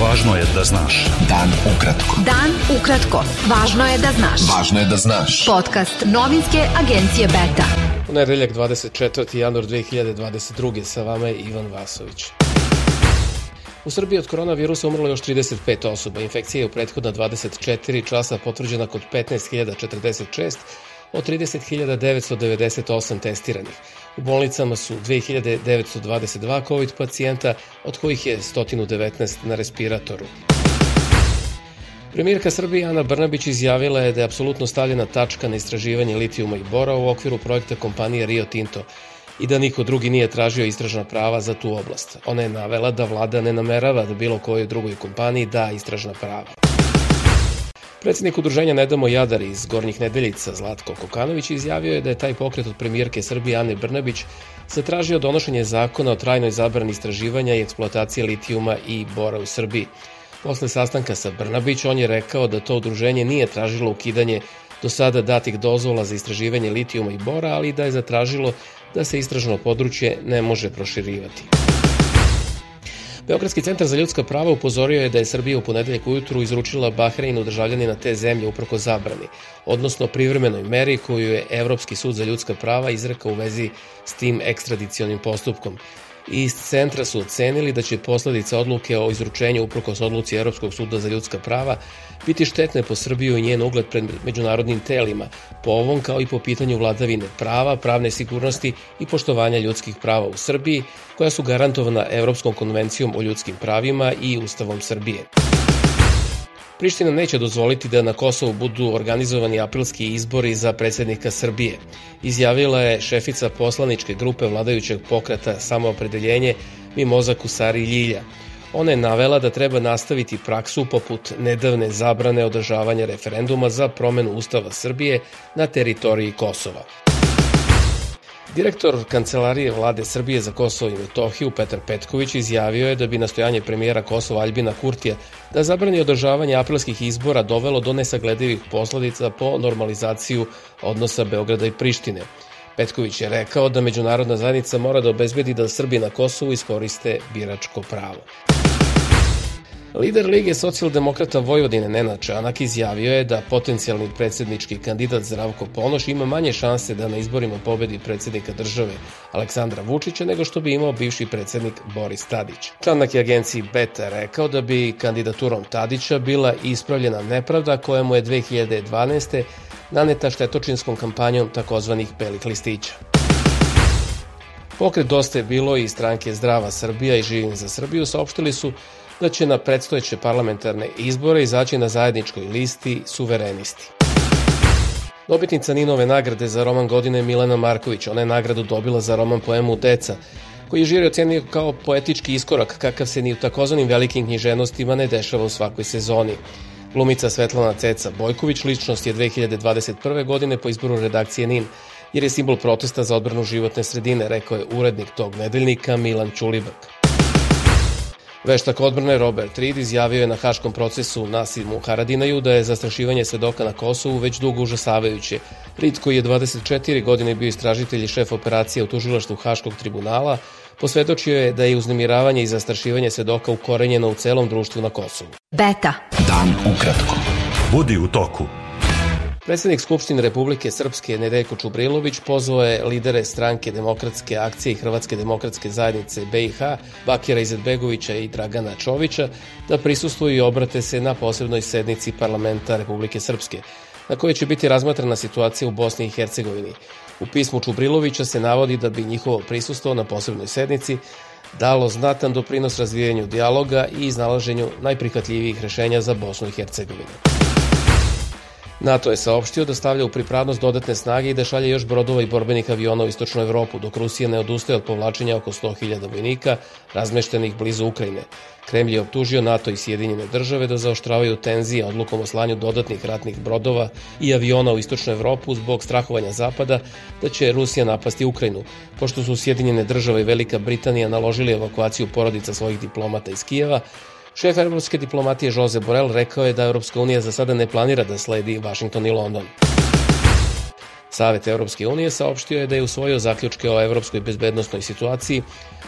Važno je da znaš. Dan ukratko. Dan ukratko. Važno je da znaš. Važno je da znaš. Podcast novinske agencije Beta. U nedeljak 24. januar 2022. sa vama je Ivan Vasović. U Srbiji od koronavirusa umrlo još 35 osoba. Infekcija je u prethodna 24 časa potvrđena kod 15.046, od 30.998 testiranih. U bolnicama su 2922 COVID pacijenta, od kojih je 119 na respiratoru. Premijerka Srbije Ana Brnabić izjavila je da je apsolutno stavljena tačka na istraživanje litijuma i bora u okviru projekta kompanije Rio Tinto i da niko drugi nije tražio istražna prava za tu oblast. Ona je navela da vlada ne namerava da bilo kojoj drugoj kompaniji da istražna prava. Predsednik udruženja Ne damo Jadar iz Gornjih Nedeljica Zlatko Kokanović izjavio je da je taj pokret od premijerke Srbije Ane Brnabić zatražio donošenje zakona o trajnoj zabrani istraživanja i eksploatacije litijuma i bora u Srbiji. Posle sastanka sa Brnabić on je rekao da to udruženje nije tražilo ukidanje do sada datih dozvola za istraživanje litijuma i bora, ali da je zatražilo da se istražno područje ne može proširivati. Beogradski centar za ljudska prava upozorio je da je Srbija u ponedeljak ujutru izručila Bahreinu državljanina te zemlje uproko zabrani, odnosno privremenoj meri koju je Evropski sud za ljudska prava izrekao u vezi s tim ekstradicionim postupkom iz centra su ocenili da će posledica odluke o izručenju uprkos odluci Evropskog suda za ljudska prava biti štetne po Srbiju i njen ugled pred međunarodnim telima, po ovom kao i po pitanju vladavine prava, pravne sigurnosti i poštovanja ljudskih prava u Srbiji, koja su garantovana Evropskom konvencijom o ljudskim pravima i Ustavom Srbije. Priština neće dozvoliti da na Kosovu budu organizovani aprilski izbori za predsednika Srbije, izjavila je šefica poslaničke grupe vladajućeg pokreta Samoopredeljenje Mimoza Kusari Ljilja. Ona je navela da treba nastaviti praksu poput nedavne zabrane održavanja referenduma za promenu Ustava Srbije na teritoriji Kosova. Direktor Kancelarije vlade Srbije za Kosovo i Metohiju Petar Petković izjavio je da bi nastojanje premijera Kosova Albina Kurtija da zabrani održavanje aprilskih izbora dovelo do nesagledivih posledica po normalizaciju odnosa Beograda i Prištine. Petković je rekao da međunarodna zajednica mora da obezbedi da Srbi na Kosovu iskoriste biračko pravo. Lider Lige socijaldemokrata Vojvodine Nenad Čanak izjavio je da potencijalni predsednički kandidat Zdravko Ponoš ima manje šanse da na izborima pobedi predsednika države Aleksandra Vučića nego što bi imao bivši predsednik Boris Tadić. Čanak je agenciji Beta rekao da bi kandidaturom Tadića bila ispravljena nepravda koja mu je 2012. naneta štetočinskom kampanjom takozvanih belih listića. Pokret Dosta je bilo i stranke Zdrava Srbija i Živim za Srbiju saopštili su da će na predstojeće parlamentarne izbore izaći na zajedničkoj listi suverenisti. Dobitnica Ninove nagrade za roman godine Milena Marković, ona je nagradu dobila za roman poemu Deca, koji je žiri ocenio kao poetički iskorak kakav se ni u takozvanim velikim književnostima ne dešava u svakoj sezoni. Glumica Svetlana Ceca Bojković ličnost je 2021. godine po izboru redakcije NIN, jer je simbol protesta za odbranu životne sredine, rekao je urednik tog nedeljnika Milan Čulibak. Veštak odbrane Robert Reed izjavio je na haškom procesu Nasimu Haradinaju da je zastrašivanje svedoka na Kosovu već dugo užasavajuće. Reed koji je 24 godine bio istražitelj i šef operacije u tužilaštvu Haškog tribunala, posvedočio je da je uznemiravanje i zastrašivanje svedoka ukorenjeno u celom društvu na Kosovu. Beta. Dan ukratko. Budi u toku. Predsednik Skupštine Republike Srpske Nedeljko Čubrilović pozvao je lidere stranke Demokratske akcije i Hrvatske demokratske zajednice BiH, Bakira Izetbegovića i Dragana Čovića, da prisustuju i obrate se na posebnoj sednici parlamenta Republike Srpske, na kojoj će biti razmatrana situacija u Bosni i Hercegovini. U pismu Čubrilovića se navodi da bi njihovo prisustvo na posebnoj sednici dalo znatan doprinos razvijanju dijaloga i iznalaženju najprihvatljivijih rešenja za Bosnu i Hercegovinu. NATO je saopštio da stavlja u pripravnost dodatne snage i da šalje još brodova i borbenih aviona u istočnu Evropu, dok Rusija ne odustaje od povlačenja oko 100.000 vojnika razmeštenih blizu Ukrajine. Kremlj je optužio NATO i Sjedinjene države da zaoštravaju tenzije odlukom o slanju dodatnih ratnih brodova i aviona u istočnu Evropu zbog strahovanja Zapada da će Rusija napasti Ukrajinu, pošto su Sjedinjene države i Velika Britanija naložili evakuaciju porodica svojih diplomata iz Kijeva, Šef evropske diplomatije Jose Borrell rekao je da Evropska unija za sada ne planira da sledi Washington i London. Savet Evropske unije saopštio je da je usvojio zaključke o evropskoj bezbednostnoj situaciji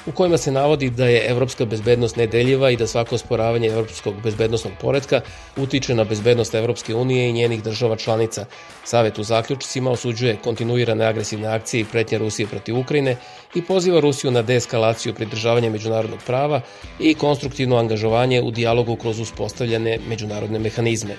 u kojima se navodi da je evropska bezbednost nedeljiva i da svako sporavanje evropskog bezbednostnog poredka utiče na bezbednost Evropske unije i njenih država članica. Savet u zaključcima osuđuje kontinuirane agresivne akcije i pretnje Rusije protiv Ukrajine i poziva Rusiju na deeskalaciju pridržavanja međunarodnog prava i konstruktivno angažovanje u dijalogu kroz uspostavljene međunarodne mehanizme.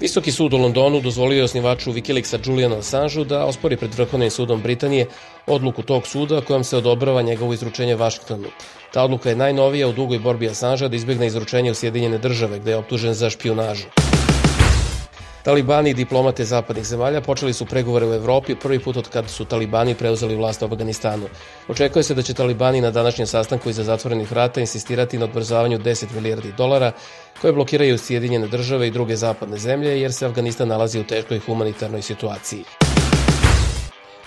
Visoki sud u Londonu dozvolio je osnivaču Wikileaksa Juliana Assangeu da ospori pred Vrhovnim sudom Britanije odluku tog suda kojom se odobrava njegovo izručenje Vašingtonu. Ta odluka je najnovija u dugoj borbi Assangea da izbegne izručenje u Sjedinjene države gde je optužen za špionažu. Talibani i diplomate zapadnih zemalja počeli su pregovore u Evropi prvi put od kad su Talibani preuzeli vlast u Afganistanu. Očekuje se da će Talibani na današnjem sastanku iza zatvorenih vrata insistirati na odbrzavanju 10 milijardi dolara koje blokiraju Sjedinjene države i druge zapadne zemlje jer se Afganistan nalazi u teškoj humanitarnoj situaciji.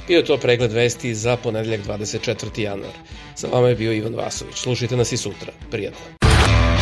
Bio je to pregled vesti za ponedeljak 24. januar. Sa vama je bio Ivan Vasović. Slušajte nas i sutra. Prijatno.